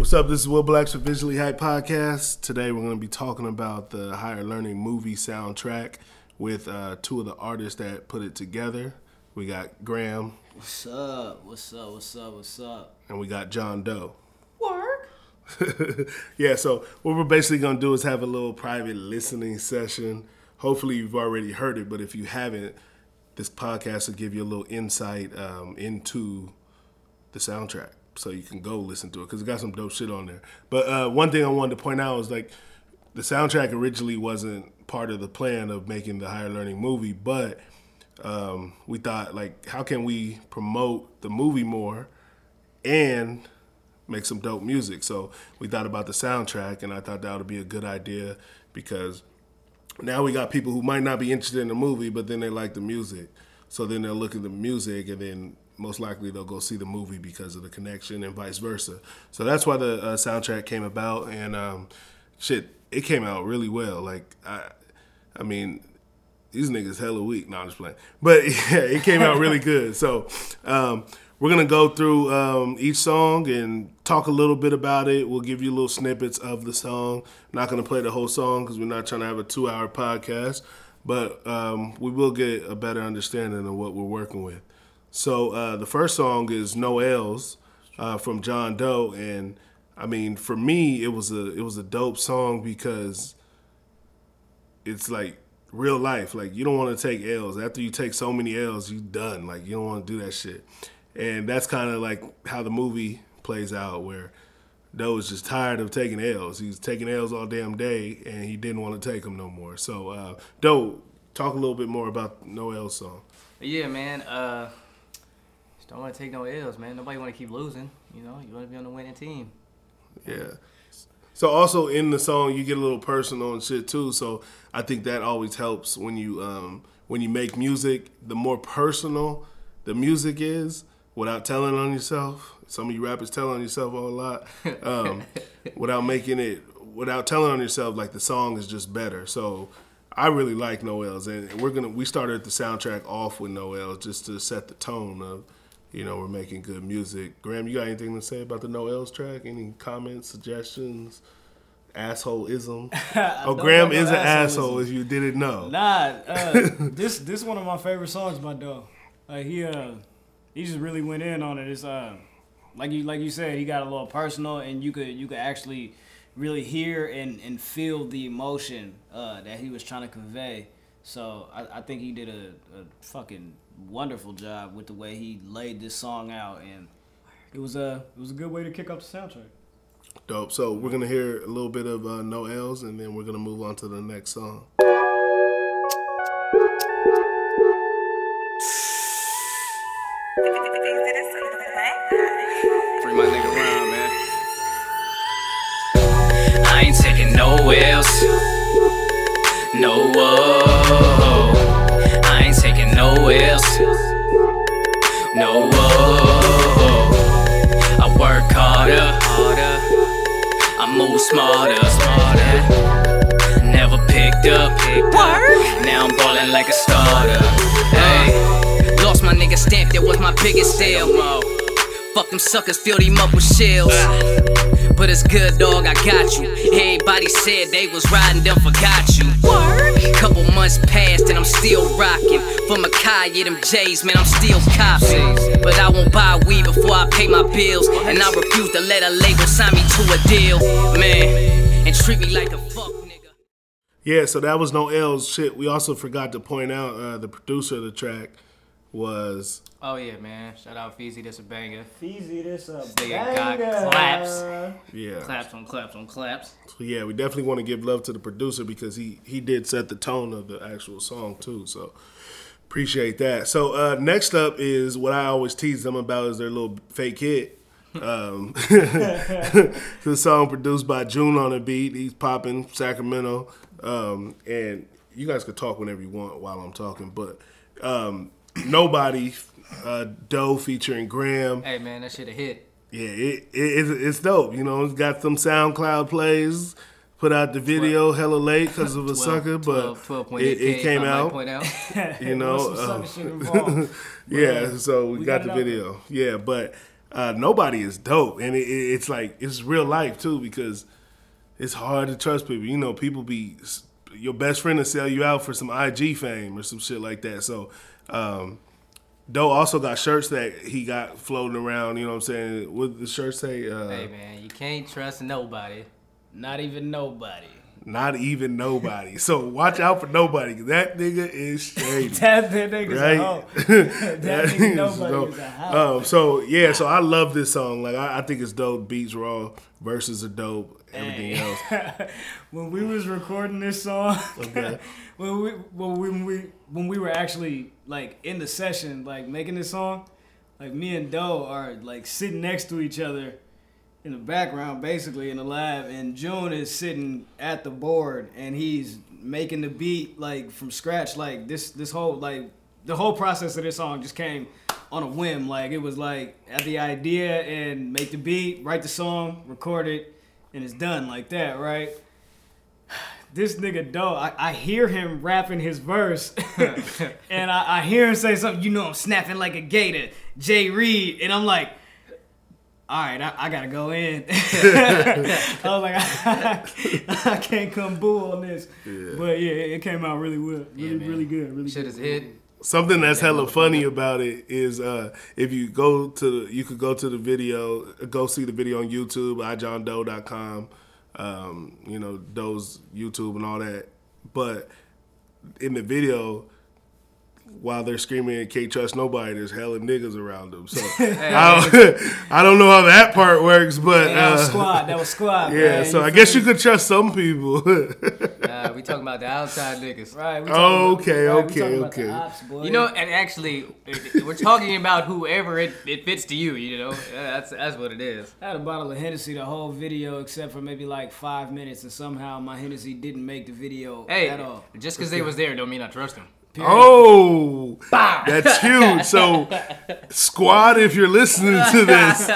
What's up? This is Will Blax with Visually Hype Podcast. Today we're going to be talking about the Higher Learning movie soundtrack with uh, two of the artists that put it together. We got GRAM What's up? What's up? What's up? What's up? and we got Jon Dough. Work. yeah, so what we're basically going to do is have a little private listening session. Hopefully, you've already heard it, but if you haven't, this podcast will give you a little insight um, into the soundtrack. So you can go listen to it because it got some dope shit on there. But uh, one thing I wanted to point out is like the soundtrack originally wasn't part of the plan of making the higher learning movie, but um, we thought like, how can we promote the movie more and make some dope music? So we thought about the soundtrack, and I thought that would be a good idea because now we got people who might not be interested in the movie, but then they like the music. So then they'll look at the music, and then most likely they'll go see the movie because of the connection, and vice versa. So that's why the uh, soundtrack came about, and um, shit, it came out really well. Like I, I mean, these niggas hella weak. No, I'm just playing. But yeah, it came out really good. So um, we're gonna go through um, each song and talk a little bit about it. We'll give you little snippets of the song. not gonna play the whole song because we're not trying to have a two-hour podcast. But um, we will get a better understanding of what we're working with. So uh, the first song is No L's uh, from Jon Dough, and I mean, for me, it was a it was a dope song because it's like real life. Like you don't want to take L's. After you take so many L's, you done. Like you don't want to do that shit. And that's kind of like how the movie plays out, where Dough is just tired of taking L's. He's taking L's all damn day, and he didn't want to take them no more. So uh, Dough, talk a little bit more about No L's song. Yeah, man. Uh, don't want to take no L's, man. Nobody want to keep losing. You know, you want to be on the winning team. Yeah. So also in the song you get a little personal and shit too. So I think that always helps when you um, when you make music. The more personal the music is, without telling on yourself. Some of you rappers tell on yourself a lot. Um, without making it, without telling on yourself, like the song is just better. So I really like No L's, and we're gonna we started the soundtrack off with No L just to set the tone of. You know, we're making good music. GRAM, you got anything to say about the No L's track? Any comments, suggestions? Assholeism? oh, GRAM is an asshole if you didn't know. Nah, uh, this this one of my favorite songs by Dough. Like he uh he just really went in on it. It's uh like you like you said, he got a little personal and you could you could actually really hear and, and feel the emotion uh, that he was trying to convey. So I, I think he did a, a fucking wonderful job with the way he laid this song out and it was a it was a good way to kick off the soundtrack. Dope. So we're gonna hear a little bit of uh, No L's, and then we're gonna move on to the next song. Move smarter. smarter. Never picked up. Now I'm ballin' like a starter. Hey, lost my nigga stamp, that was my biggest deal. Fuck them suckers, filled him up with shells. But it's good, dog, I got you. Everybody said they was riding, them forgot you. Couple months passed and I'm still rocking. For Makai, yeah, them J's, man, I'm still copping. But I won't buy weed before I pay my bills. And I refuse to let a label sign me to a deal, man. And treat me like a fuck nigga. Yeah, so that was No L's shit. We also forgot to point out uh, the producer of the track was Oh yeah, man. Shout out Feezy, that's a banger. Feezy, this a nigga got claps. yeah. Claps on claps on claps. So yeah, we definitely want to give love to the producer because he he did set the tone of the actual song too. So appreciate that. So uh, next up is what I always tease them about is their little fake hit. Um, the song produced by June on the beat. He's popping Sacramento, um, and you guys could talk whenever you want while I'm talking. But um, nobody, uh, Dough featuring GRAM. Hey man, that shit a hit. Yeah, it, it it's dope. You know, it's got some SoundCloud plays. Put out the video hella late because of a sucker, but 12, it, it came out. Point out. You know, some uh, shit yeah. So we, we got, got the it out video. Yeah, but uh, nobody is dope, and it, it, it's like it's real life too because it's hard to trust people. You know, people be your best friend to sell you out for some IG fame or some shit like that. So. Um, Dough also got shirts that he got floating around. You know what I'm saying? What the shirt say? Uh, Hey man, you can't trust nobody. Not even nobody. Not even nobody. so watch out for nobody. That nigga is shady. That, nigga's right? a hoe. that nigga is nobody dope. is a hoe. Um, so yeah, so I love this song. Like I, I think it's dope. Beats raw, verses are dope. Everything else. when we was recording this song, Okay. when we when we when we when we were actually like in the session, like making this song, like me and Dough are like sitting next to each other in the background, basically in the lab, and June is sitting at the board and he's making the beat like from scratch. Like this this whole like the whole process of this song just came on a whim. Like it was like at the idea and make the beat, write the song, record it, and it's done like that, right? This nigga Dough, I, I hear him rapping his verse, and I, I hear him say something. You know, I'm snapping like a gator, Jay Reed, and I'm like, all right, I, I gotta go in. I was like, I, can't come boo on this, but yeah, it it came out really well, really, man. really good, really Shit good. is hit. Something that's hella funny about it is uh, if you go to you could go to the video, go see the video on YouTube, ijohndoe.com, um, you know, Dough's YouTube and all that. But in the video, while they're screaming can't trust nobody, there's hella niggas around them. So I, don't, I don't know how that part works, but Yeah, that was uh, squad. That was squad. yeah. man. So I guess me? you could trust some people. Uh, we talking about the outside niggas. Right. we talking about- Okay, right, we okay, about the okay. ops, boy. You know, and actually, we're talking about whoever it, it fits to you. You know, that's that's what it is. I had a bottle of Hennessy the whole video except for maybe like five minutes, and somehow my Hennessy didn't make the video Hey, at all. just because they was there don't mean I trust them. Oh, that's huge. So, squad, if you're listening to this,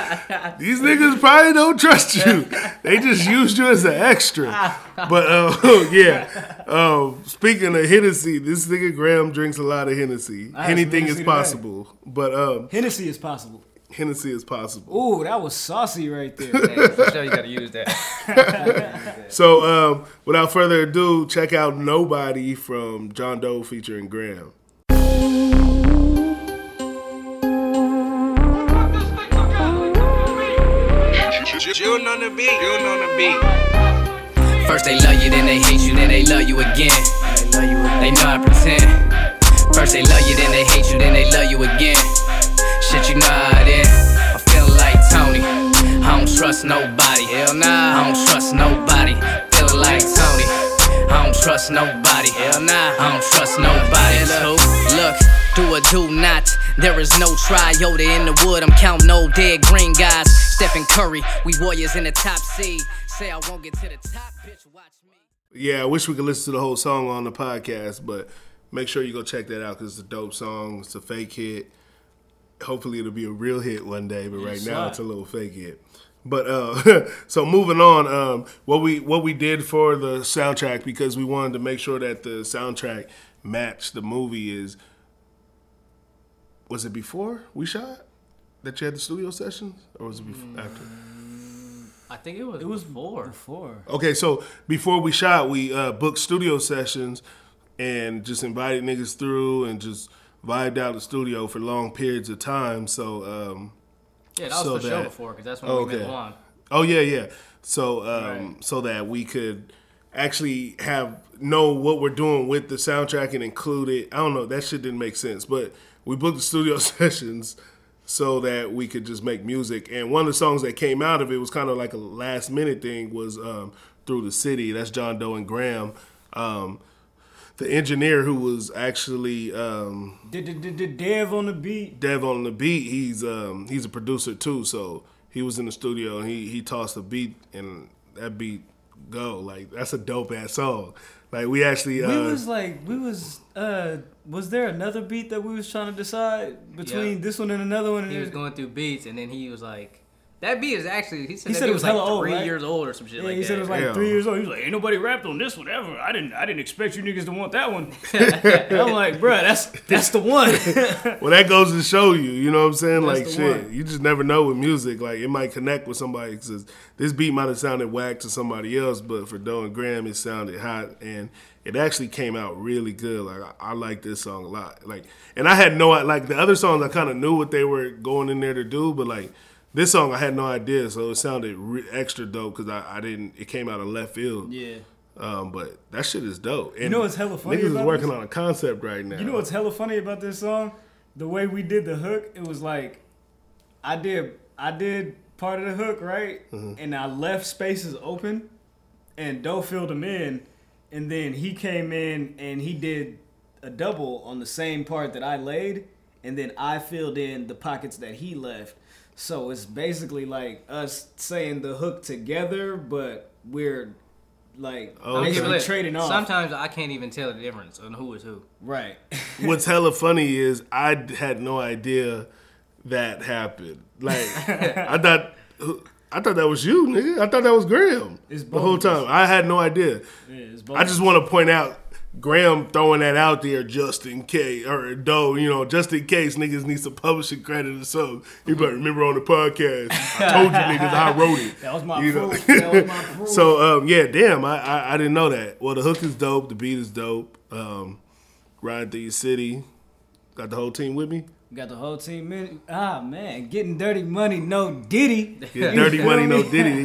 these niggas probably don't trust you. They just used you as an extra. But uh, yeah, um, speaking of Hennessy, this nigga GRAM drinks a lot of Hennessy. Anything Hennessy is possible, but um, Hennessy is possible. Hennessy as possible. Ooh, that was saucy right there. Hey, for sure, you gotta use that. So, um, without further ado, check out "Nobody" from Jon Dough featuring GRAM. June on the beat, June on the beat. First they love you, then they hate you, then they love you again. They know I pretend. First they love you, then they hate you, then they love you again. Shit, you know how it is. I feel like Tony. I don't trust nobody. Hell nah, I don't trust nobody. Feel like Tony. I don't trust nobody. Hell nah, I don't trust nobody. So, look, do or do not. There is no triota in the wood. I'm counting no dead green guys. Stephen Curry, we warriors in the top seed. Say I won't get to the top, bitch. Watch me. Yeah, I wish we could listen to the whole song on the podcast, but make sure you go check that out because it's a dope song. It's a fake hit. Hopefully, it'll be a real hit one day, but right now sir. it's a little fake hit. But uh, so moving on, um, what we what we did for the soundtrack because we wanted to make sure that the soundtrack matched the movie is. Was it before we shot that you had the studio sessions, or was it before, after? I think it was. It was before. before. Okay, so before we shot, we uh, booked studio sessions and just invited niggas through and just vibed out the studio for long periods of time. So, um, Yeah, that was So sure that- before because that's when Okay. we met Juan. oh yeah, yeah. So, um, so that we could actually have know what we're doing with the soundtrack and include it. I don't know. That shit didn't make sense, but we booked the studio sessions so that we could just make music. And one of the songs that came out of it was kind of like a last minute thing. Was um, through the city. That's Jon Dough and GRAM. Um, the engineer who was actually um, Dev on the beat? Dev on the beat, he's um, he's a producer too. So he was in the studio and he he tossed a beat and that beat go like that's a dope ass song. Like we actually uh, We was like, we was. uh Was there another beat that we was trying to decide between Yeah. this one and another one? He was going through beats and then he was like, That beat is actually he said He said it was was like old, three right? years old or some shit Yeah, like he that. said it was like Damn. three years old. He was like, "Ain't nobody rapped on this one ever. I didn't, I didn't expect you niggas to want that one." I'm like, "Bruh, that's that's the one." Well, that goes to show you, you know what I'm saying? That's like, shit, one. you just never know with music. Like, it might connect with somebody because this beat might have sounded whack to somebody else, but for Dough and GRAM, it sounded hot, and it actually came out really good. Like, I, I like this song a lot. Like, and I had no like the other songs. I kind of knew what they were going in there to do, but like this song, I had no idea, so it sounded re- extra dope because I, I didn't. It came out of left field. yeah. Um, but that shit is dope. And know what's hella funny Niggas is working this? on a concept right now. You know what's hella funny about this song? The way we did the hook, it was like I did I did part of the hook, right? Mm-hmm. And I left spaces open and Dough filled them in and then he came in and he did a double on the same part that I laid and then I filled in the pockets that he left. So it's basically like us saying the hook together, but we're like Oh, Okay, basically trading off. Sometimes I can't even tell the difference on who is who. right. What's hella funny is I had no idea that happened. Like I thought, I thought that was you, nigga. I thought that was GRAM It's the whole time. I had no idea. Yeah, it's I just want to point out GRAM throwing that out there just in case, or though, you know, just in case niggas need some publishing credit or something. You better remember on the podcast. I told you niggas I wrote it. That was my You know? proof. That was my proof. So um, yeah, damn, I, I I didn't know that. Well, the hook is dope. The beat is dope. Um, Ride through your city. Got the whole team with me. Got the whole team in. Ah man, getting dirty money, no Diddy. Get dirty money, no? Diddy.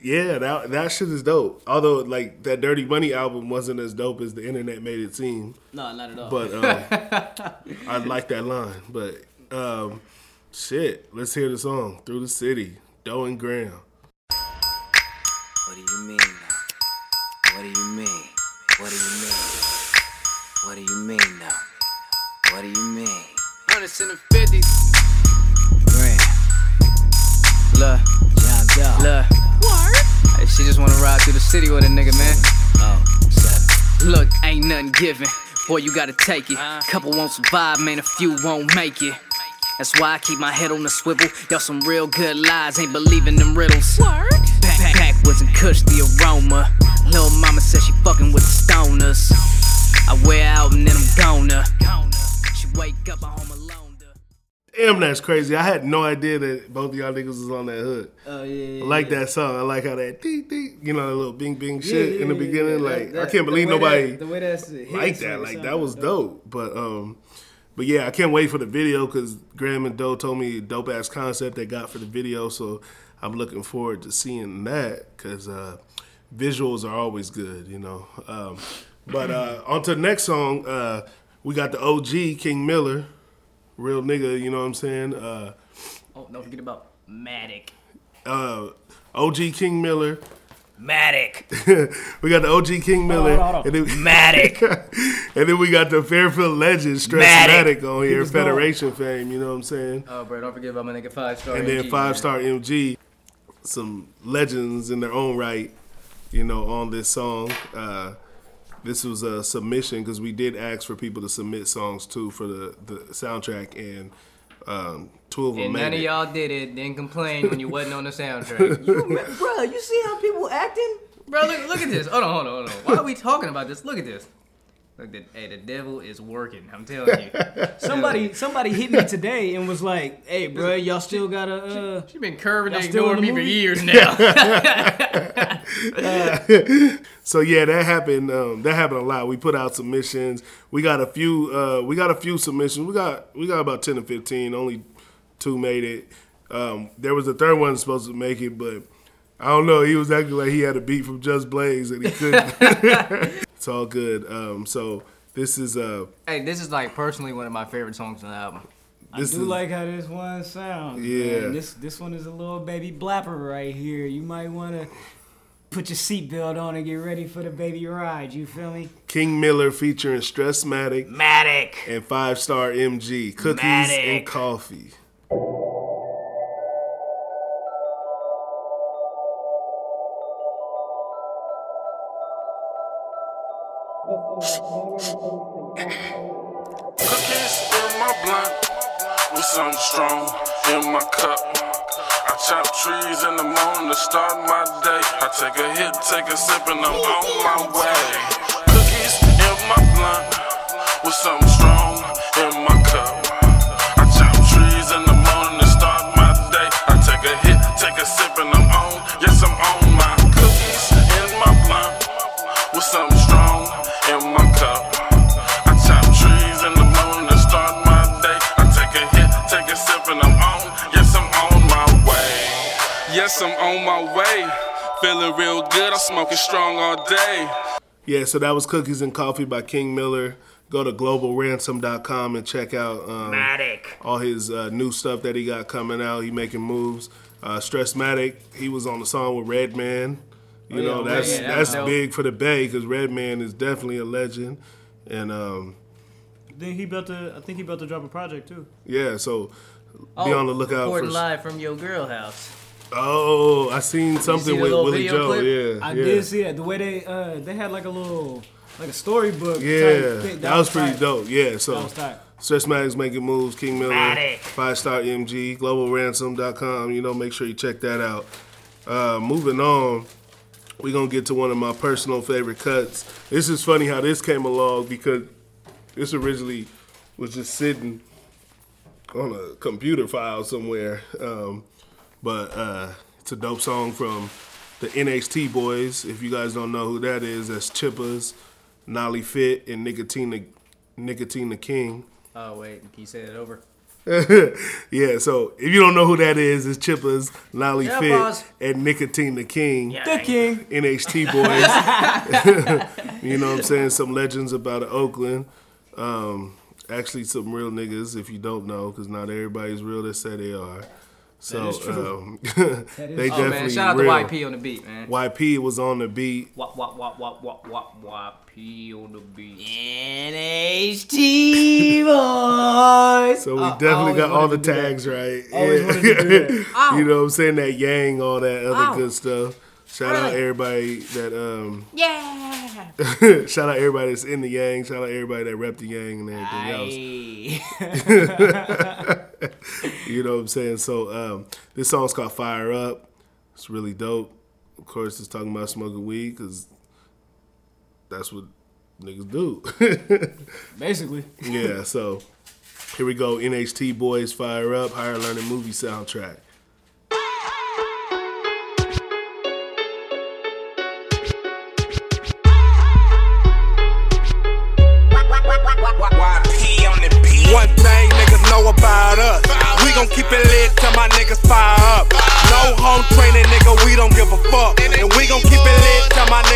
Yeah, that that shit is dope. Although like that Dirty Money album wasn't as dope as the internet made it seem. No, not at all. But um, I like that line. But um, shit, let's hear the song "Through the City." Dough and GRAM. What do you mean now? What do you mean? What do you mean? What do you mean now? What do you mean? Hundreds in the fifties. Grant, Look, Jon Dough. look. Hey, she just wanna ride through the city with a nigga, man. Oh, seven. Look, ain't nothing given. Boy, you gotta take it. Couple won't survive, man, a few won't make it. That's why I keep my head on the swivel. Y'all some real good lies, ain't believing them riddles. Back, back, backwards and cush the aroma. Lil' mama said she fucking with the stoners. I wear out and then I'm gonna. She wake up, I'm home. Damn, that's crazy. I had no idea that both of y'all niggas was on that hook. Oh yeah, I like that song. I like how that dee dee, you know, that little bing bing shit in the beginning. like I can't believe nobody the way that's like that. Like that was dope. But um, but yeah, I can't wait for the video because GRAM and Dough told me dope ass concept they got for the video. So I'm looking forward to seeing that because uh, visuals are always good, you know. Um, but uh, on to the next song. Uh, we got the OG King Miller, real nigga. You know what I'm saying? Uh, Oh, don't forget about Matic. uh, OG King Miller. Matic. we got the OG King Miller, hold on, hold on. and then Matic. and then we got the Fairfield legend Stresmatic. Matic on here, going. Federation fame. You know what I'm saying? Oh, bro, don't forget about my nigga Five Star. and then five man. star MG, some legends in their own right. You know, on this song. Uh, this was a submission because we did ask for people to submit songs too for the, the soundtrack, and um, two of them And made none of y'all did it, then complain when you wasn't on the soundtrack. Bro, you see how people acting? Bro, look, look at this. Hold on, hold on, hold on. Why are we talking about this? Look at this. Look, the, hey, the devil is working. I'm telling you. Somebody, somebody hit me today and was like, "Hey, bro, y'all still got a." Uh, She's been curving Y'all and still in ignoring the me for years now. So yeah, that happened. Um, that happened a lot. We put out submissions. We got a few. Uh, we got a few submissions. We got we got about ten to fifteen. Only two made it. Um, there was a third one supposed to make it, but I don't know. He was acting like he had a beat from Just Blaze and he couldn't. It's all good. Um, so this is uh hey, this is like personally one of my favorite songs on the album. I do is like how this one sounds. Yeah. man. This this one is a little baby blapper right here. You might want to put your seatbelt on and get ready for the baby ride. You feel me? King Miller featuring Stresmatic Matic. and Five Star MG cookies Matic. and coffee. Cookies in my blunt with something strong in my cup. I chop trees in the morning to start my day. I take a hit, take a sip, and I'm on my way. Cookies in my blunt with something strong in my cup. I chop trees in the morning to start my day. I take a hit, take a sip, and I'm Yes, I'm on my way. Feeling real good. I'm smoking strong all day. Yeah, so that was Cookies and Coffee by King Miller. Go to globalransom.com and check out um, all his uh, new stuff that he got coming out. He making moves. Uh, Stresmatic, he was on the song with Redman. You Oh, yeah, know, that's Redman, that that's was big for the Bay because Redman is definitely a legend. And um, Then he built a. I think he built to drop a project too. yeah, so be on the lookout for. Oh, Recording live from your girl house. Oh, I seen something the with little Willie Joe. clip? Yeah, I yeah. did see that. The way they uh they had like a little like a storybook. Yeah, type thing. that, was pretty tight. dope. Yeah, so That was tight. Stresmatic's making moves. King Miller, Matic. five star MG, globalransom.com. You know, make sure you check that out. Uh, moving on, we're gonna get to one of my personal favorite cuts. This is funny how this came along because this originally was just sitting on a computer file somewhere. Um, but uh, it's a dope song from the NhT Boyz. If you guys don't know who that is, that's Chippas, Nolly Fit, and Nicotine Nicotine the King. Oh wait, can you say that over? yeah, so if you don't know who that is, it's Chippas, Nolly Yeah, Fit, boss. and Nicotine the King. The king. NHT boys. you know what I'm saying? Some legends about Oakland. Um, actually, some real niggas, if you don't know, because not everybody's real that say they are. So is true. um, is they true. Oh definitely man, shout out real. to YP on the beat, man. YP was on the beat. Wop wop wop wop wop wop YP on the beat. NhT Boyz. So we I definitely got all the to that. tags right. Yeah. to do that. you know what I'm saying? That yang, all that other Ow. good stuff. Shout out everybody that um Yeah. shout out everybody that's in the yang, shout out everybody that rep the yang and everything else. You know what I'm saying? So um, this song's called Fire Up. It's really dope. Of course, it's talking about smoking weed because that's what niggas do. Basically. yeah, so here we go. NhT Boyz Fire Up, Higher Learning Movie Soundtrack.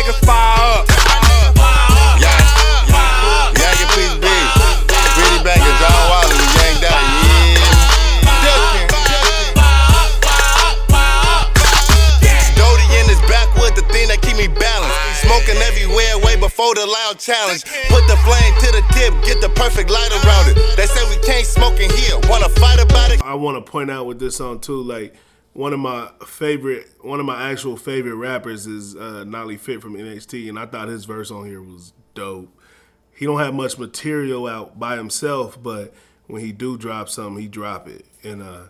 Niggas fire up. Challenge. Put the flame to the tip, get the perfect light around it. They say we can't smoke in here, wanna fight about it? I want to point out with this song too, like one of my favorite, one of my actual favorite rappers is uh, Nolly Fit from NhT, and I thought his verse on here was dope. He don't have much material out by himself, but when he do drop something, he drop it, and uh,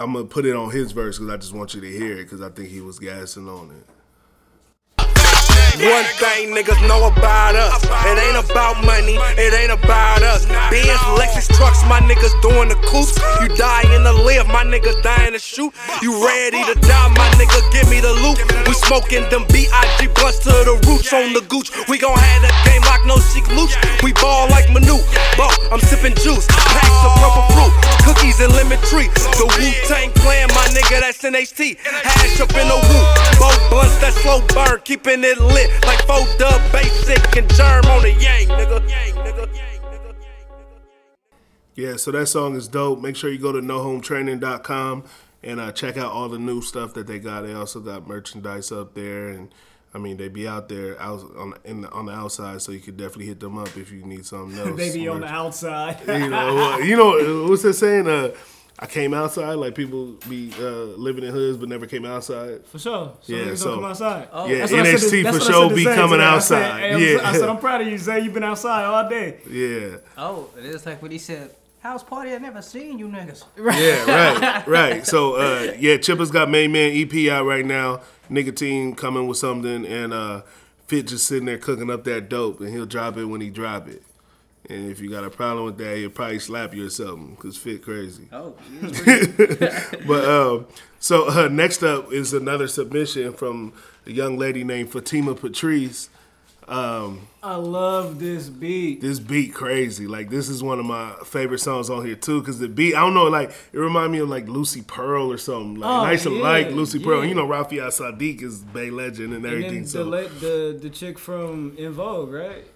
I'm gonna put it on his verse because I just want you to hear it because I think he was gassing on it. One thing niggas know about us. It ain't about money, it ain't about us. Benz, Lexus trucks, my niggas doing the coops. You die in the live, my niggas dying to shoot. You ready to die, my nigga, give me the loot. We smoking them B.I.G. blunts to the roots on the gooch. We gon' have that game like no chic loose. We ball like Manu. Bo, I'm sipping juice. Packs of purple fruit, cookies and lemon tree. The Wu Tang clan, my nigga, that's NHT. Hash up in the Wu. Both blunts that slow burn, keeping it lit like four dub basic and germ on the yang, nigga. Yang, nigga. Yeah, so that song is dope. Make sure you go to nohometraining.com and uh, check out all the new stuff that they got. They also got merchandise up there, and I mean they be out there out on in the, on the outside, so you could definitely hit them up if you need something else. They be on the outside. You know, uh, you know what's that saying? Uh, I came outside like people be uh, living in hoods but never came outside. For sure. So Yeah, so- come outside. Oh. Yeah, That's what said to- NhT for sure be coming today. I outside. said, hey, yeah, I said, I'm proud of you, Zay. You've been outside all day. yeah. Oh, it is like what he said. House party, I never seen you niggas. Yeah, right, right. So uh, yeah, Chipper's got Main Man EP out right now. Nicotine coming with something, and uh, Fit just sitting there cooking up that dope, and he'll drop it when he drop it. And if you got a problem with that, he'll probably slap you or something, cause Fit crazy. Oh, But um, so uh, next up is another submission from a young lady named Fatimah Patrice. Um, I love this beat. this beat crazy. Like this is one of my favorite songs on here too, because the beat I don't know, like it remind me of like Lucy Pearl or something. Like Oh, nice and like Lucy Pearl. yeah. You know, Raphael Saadiq is Bay legend and And everything. then the, so la- the the chick from En Vogue, right?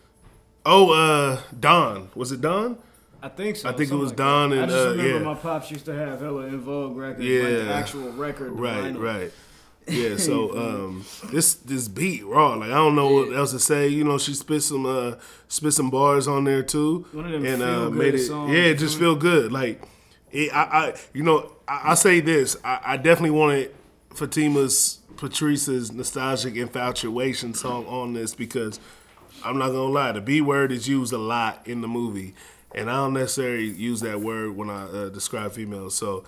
Oh, uh, Dawn was it Dawn? I think so. I think it was like Dawn that. and, I just uh, remember yeah. my pops used to have hella En Vogue records, like Yeah. the actual record. Right, vinyl. right. Yeah, so um, this this beat raw. Like I don't know what else to say. You know, she spit some uh, spit some bars on there too, One of them and uh, made it. songs, yeah, it just feel feel good. Like it, I, I, you know, I, I say this. I, I definitely wanted Fatimah's Patrice's nostalgic infatuation song on this because I'm not gonna lie, the B word is used a lot in the movie, and I don't necessarily use that word when I uh, describe females. So.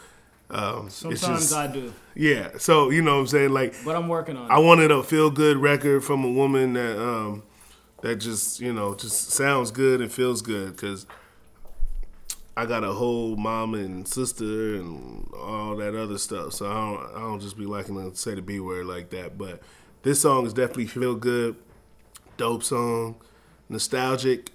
Um, it's Sometimes just- I do, yeah, so you know what I'm saying? Like but I'm working on I it. wanted a feel good record from a woman that um that just, you know, just sounds good and feels good cuz I got a whole mom and sister and all that other stuff. So I don't I don't just be liking to say the B word like that, but this song is definitely feel good, dope song, nostalgic,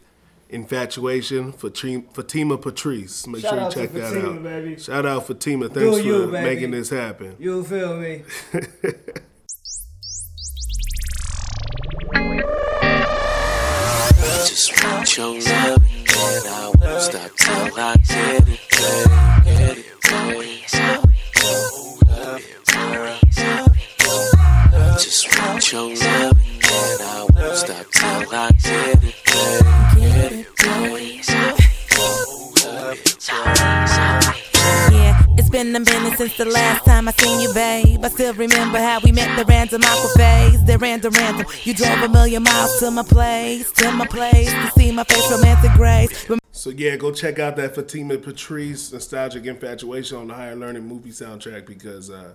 infatuation for Fatimah Patrice. Make Shout sure you check that Fatimah, out. baby. Shout out Fatimah. Thanks Do you, for baby. making this happen. You feel me? since the last time I seen you, babe. I still remember how we met the random aqua phase. The random random. You drove a million miles to my place, to my place to see my face, romantic grace. So yeah, go check out that Fatimah Patrice nostalgic infatuation on the Higher Learning movie soundtrack because uh,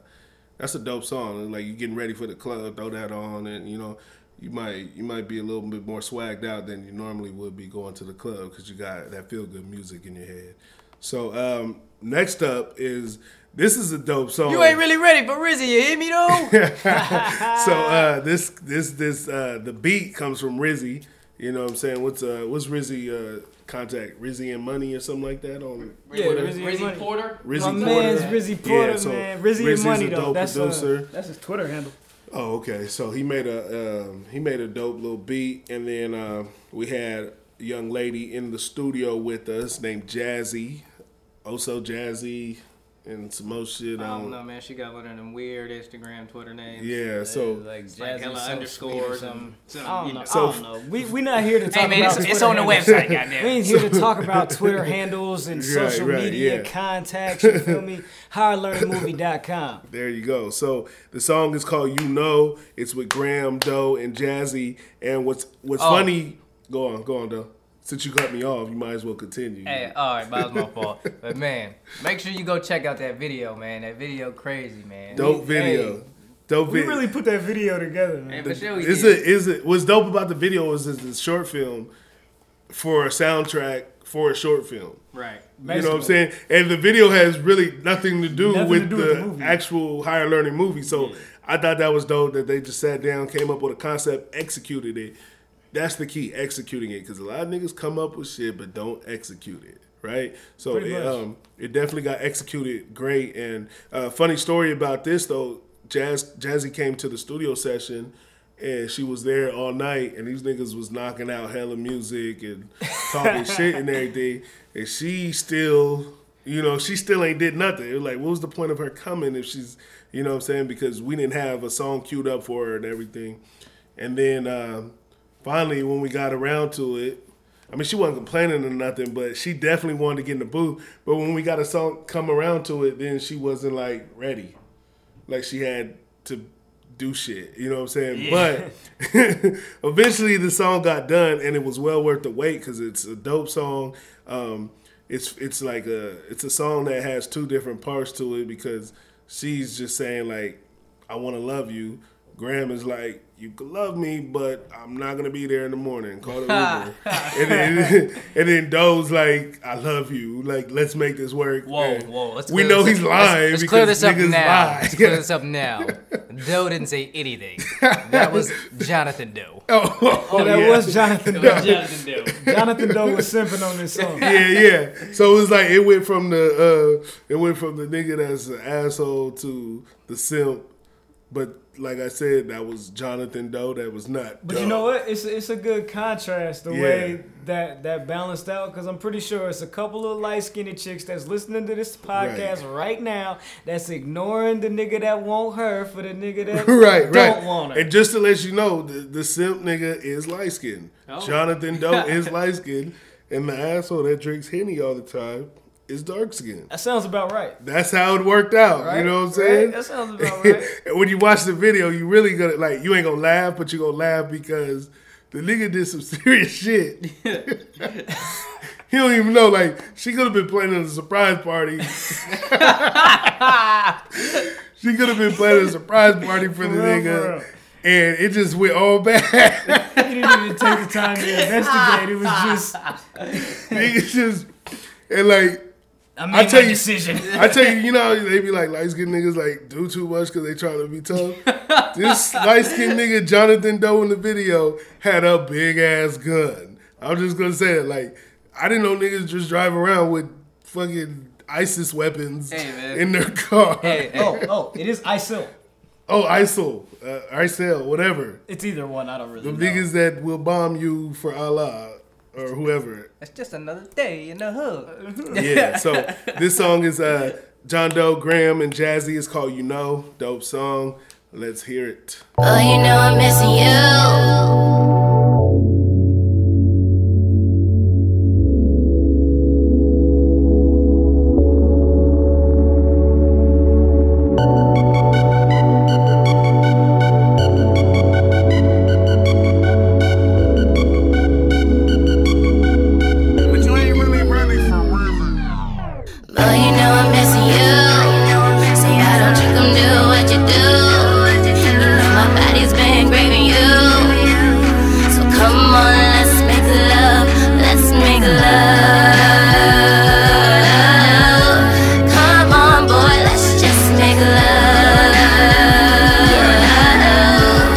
that's a dope song. Like you're getting ready for the club, throw that on, and you know you might you might be a little bit more swagged out than you normally would be going to the club because you got that feel good music in your head. So um, next up is this is a dope song. You ain't really ready for Rizzy, you hear me though? so uh, this this this uh, the beat comes from Rizzy. You know what I'm saying? What's uh what's Rizzy uh contact Rizzy and Money or something like that on Yeah, Twitter? Rizzy, Rizzy Money. Porter? Rizzy My Porter. man's Rizzy Porter, Yeah, so man. Rizzy Rizzy's and Money a though. dope That's producer. Uh, that's his Twitter handle. Oh, okay. So he made a um, he made a dope little beat, and then uh, we had a young lady in the studio with us named Jazzy, also Jazzy, and some more shit. I on don't know, man. She got one of them weird Instagram, Twitter names. Yeah, so like It's like Jazzy hella So underscores Sweet or something. some. I don't know. know. So- I don't know. We we not here to talk Hey man, about it's, Twitter it's on the website. website, We ain't here to talk about Twitter handles and Right, social right, media yeah. contacts. You feel me? HigherLearningMovie.com. There you go. So the song is called "You Know." It's with GRAM Dough and Jazzy. And what's what's Oh. funny? Go on, go on, Dough. Since you cut me off, you might as well continue. Hey, all right, that was my fault. But man, make sure you go check out that video, man. That video crazy, man. Dope video. Dope We video. really put that video together, man. Hey, for sure we is did. it is it what's dope about the video is it's a short film for a soundtrack for a short film. Right. You know what I'm saying? And the video has really nothing to do Nothing with to do the, with the movie. actual higher learning movie. So I thought that was dope that they just sat down, came up with a concept, executed it. That's the key, executing it, because a lot of niggas come up with shit but don't execute it, right? So it, um, it definitely got executed great. And uh, funny story about this though, Jazz Jazzy came to the studio session. And she was there all night, and these niggas was knocking out hella music and talking shit and everything. And she still, you know, she still ain't did nothing. It was like, what was the point of her coming if she's, you know what I'm saying? Because we didn't have a song queued up for her and everything. And then um, finally, when we got around to it, I mean, she wasn't complaining or nothing, but she definitely wanted to get in the booth. But when we got a song come around to it, then she wasn't like ready. Like she had to do shit. You know what I'm saying? But eventually the song got done and it was well worth the wait because it's a dope song. Um, it's it's like a it's a song that has two different parts to it because she's just saying like I want to love you. GRAM is like you can love me, but I'm not gonna be there in the morning. Call it Uber. and then and then Dough's like I love you. Like let's make this work. Whoa, And whoa. Let's we know this he's lying Let's, let's clear this up now. lie. Let's clear this up now. Dough didn't say anything. That was Jonathan Doe. Oh, Oh, that yeah. was Jonathan Doe. was Jonathan Doe. Jonathan Doe was simping on this song. yeah, yeah. So it was like it went from the uh it went from the nigga that's an asshole to the simp. But like I said, that was Jonathan Doe. That was not. But you know what? It's it's a good contrast the Yeah. way that that balanced out because I'm pretty sure it's a couple of light skinned chicks that's listening to this podcast right. now that's ignoring the nigga that want her for the nigga that right, don't right. want her. And just to let you know, the, the simp nigga is light skinned. Oh. Jonathan Doe is light skinned, and the asshole that drinks henny all the time is dark skinned. That sounds about right. That's how it worked out. Right, You know what I'm right. saying? That sounds about right. and when you watch the video, you really gonna like you ain't gonna laugh, but you gonna laugh because the nigga did some serious shit. he don't even know. Like she could have been planning a surprise party. she could have been planning a surprise party for the For real, for nigga. And it just went all bad. He didn't even take the time to investigate. It was just Niggas just and like I made tell my you, decision. I tell you, you know, they be like light skinned niggas like do too much because they trying to be tough. this light skinned nigga Jonathan Doe in the video had a big ass gun. I'm just gonna say it. Like I didn't know niggas just drive around with fucking ISIS weapons Hey, in their car. Hey, oh, oh, it is ISIL. Oh, ISIL, uh, ISIL, whatever. It's either one. I don't really The know. niggas that will bomb you for Allah or whoever. It's just another day in the hood. yeah. So this song is uh, Jon Dough, GRAM, and Jazzy. It's called You Know. Dope song. Let's hear it. Oh, you know I'm missing you. You know I'm missing you. See, I don't you come do what you do. You know my body's been craving you. So come on, let's make love. Let's make love. Come on, boy, let's just make love.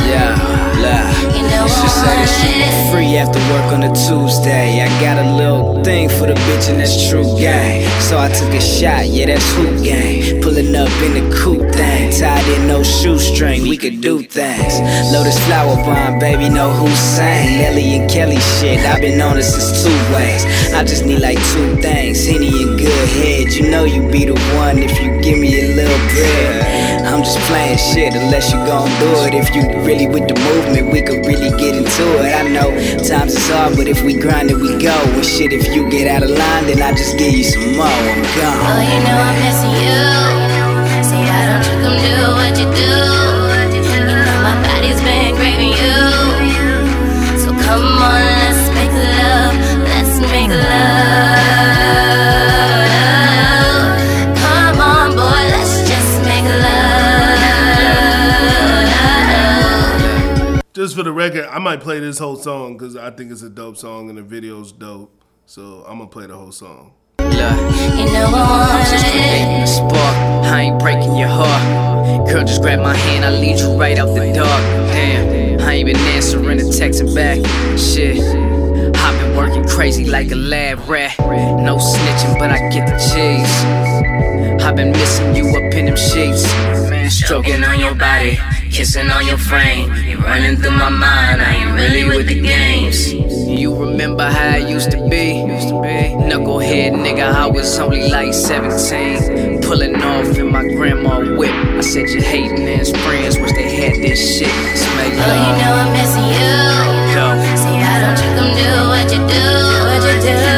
Yeah, look. You know It's just I saying want free after work on a Tuesday. I got a little thing for the bitch and that's true gang. So I took a shot, yeah, that's hoop gang. Pulling up in the coupe thing, tied in no shoestring, we could do things. Lotus flower bomb, baby, know who's sang. Nelly and Kelly shit, I've been on it since two ways. I just need like two things, Henny and good head. You know you be the one if you give me a little bit. I'm just playing shit unless you gon' do it. If you really with the movement, we could really get into it. I know times is hard, but if we grind it, we go. And shit, if you get out of line, then I just give you some more. I'm Oh, you know I'm missing you. See, I don't you come do what you do. You know my body's been craving you. For the record, I might play this whole song because I think it's a dope song and the video's dope. So I'm gonna play the whole song. You know I I'm just creating a spark. I ain't breaking your heart. Girl, just grab my hand, I'll lead you right out the dark. Damn, I ain't been answering the texting back. Shit. I've been working crazy like a lab rat. No snitching, but I get the cheese. I've been missing you up in them sheets. Stroking on your body, kissing on your frame. You running through my mind, I ain't really with the games. You remember how I used to be? Knucklehead nigga, I was only like 17. Pulling off in my grandma whip. I said you hating ass friends, wish they had this shit. Smell Oh, you know I'm missing you. Go. See, I don't you come do what you do. What you do.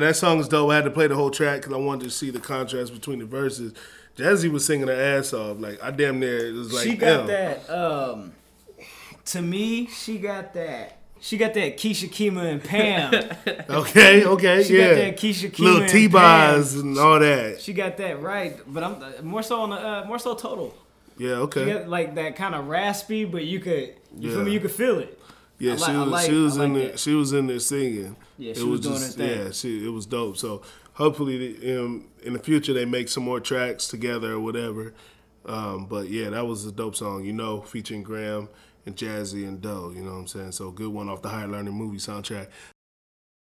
Yeah, that song is dope. I had to play the whole track because I wanted to see the contrast between the verses. Jazzy was singing her ass off. Like I damn near it was like. she got damn. that. Um, to me, she got that. She got that Keisha Kima and Pam. Okay, okay, She yeah. got that Keisha Kima Little and T-bars Pam. and all that. She got that right, but I'm uh, more so on the uh, more so total. Yeah, She okay. got like that kind of raspy, but you could you feel Yeah. me? You could feel it. Yeah, she was like- she was in like there. She was in there singing. Yeah, It she was doing her thing. Yeah, she it was dope. So hopefully, the- um, in the future they make some more tracks together or whatever. Um, but yeah, that was a dope song. You know, featuring GRAM and Jazzy and Dough. You know what I'm saying? So good one off the Higher Learning movie soundtrack.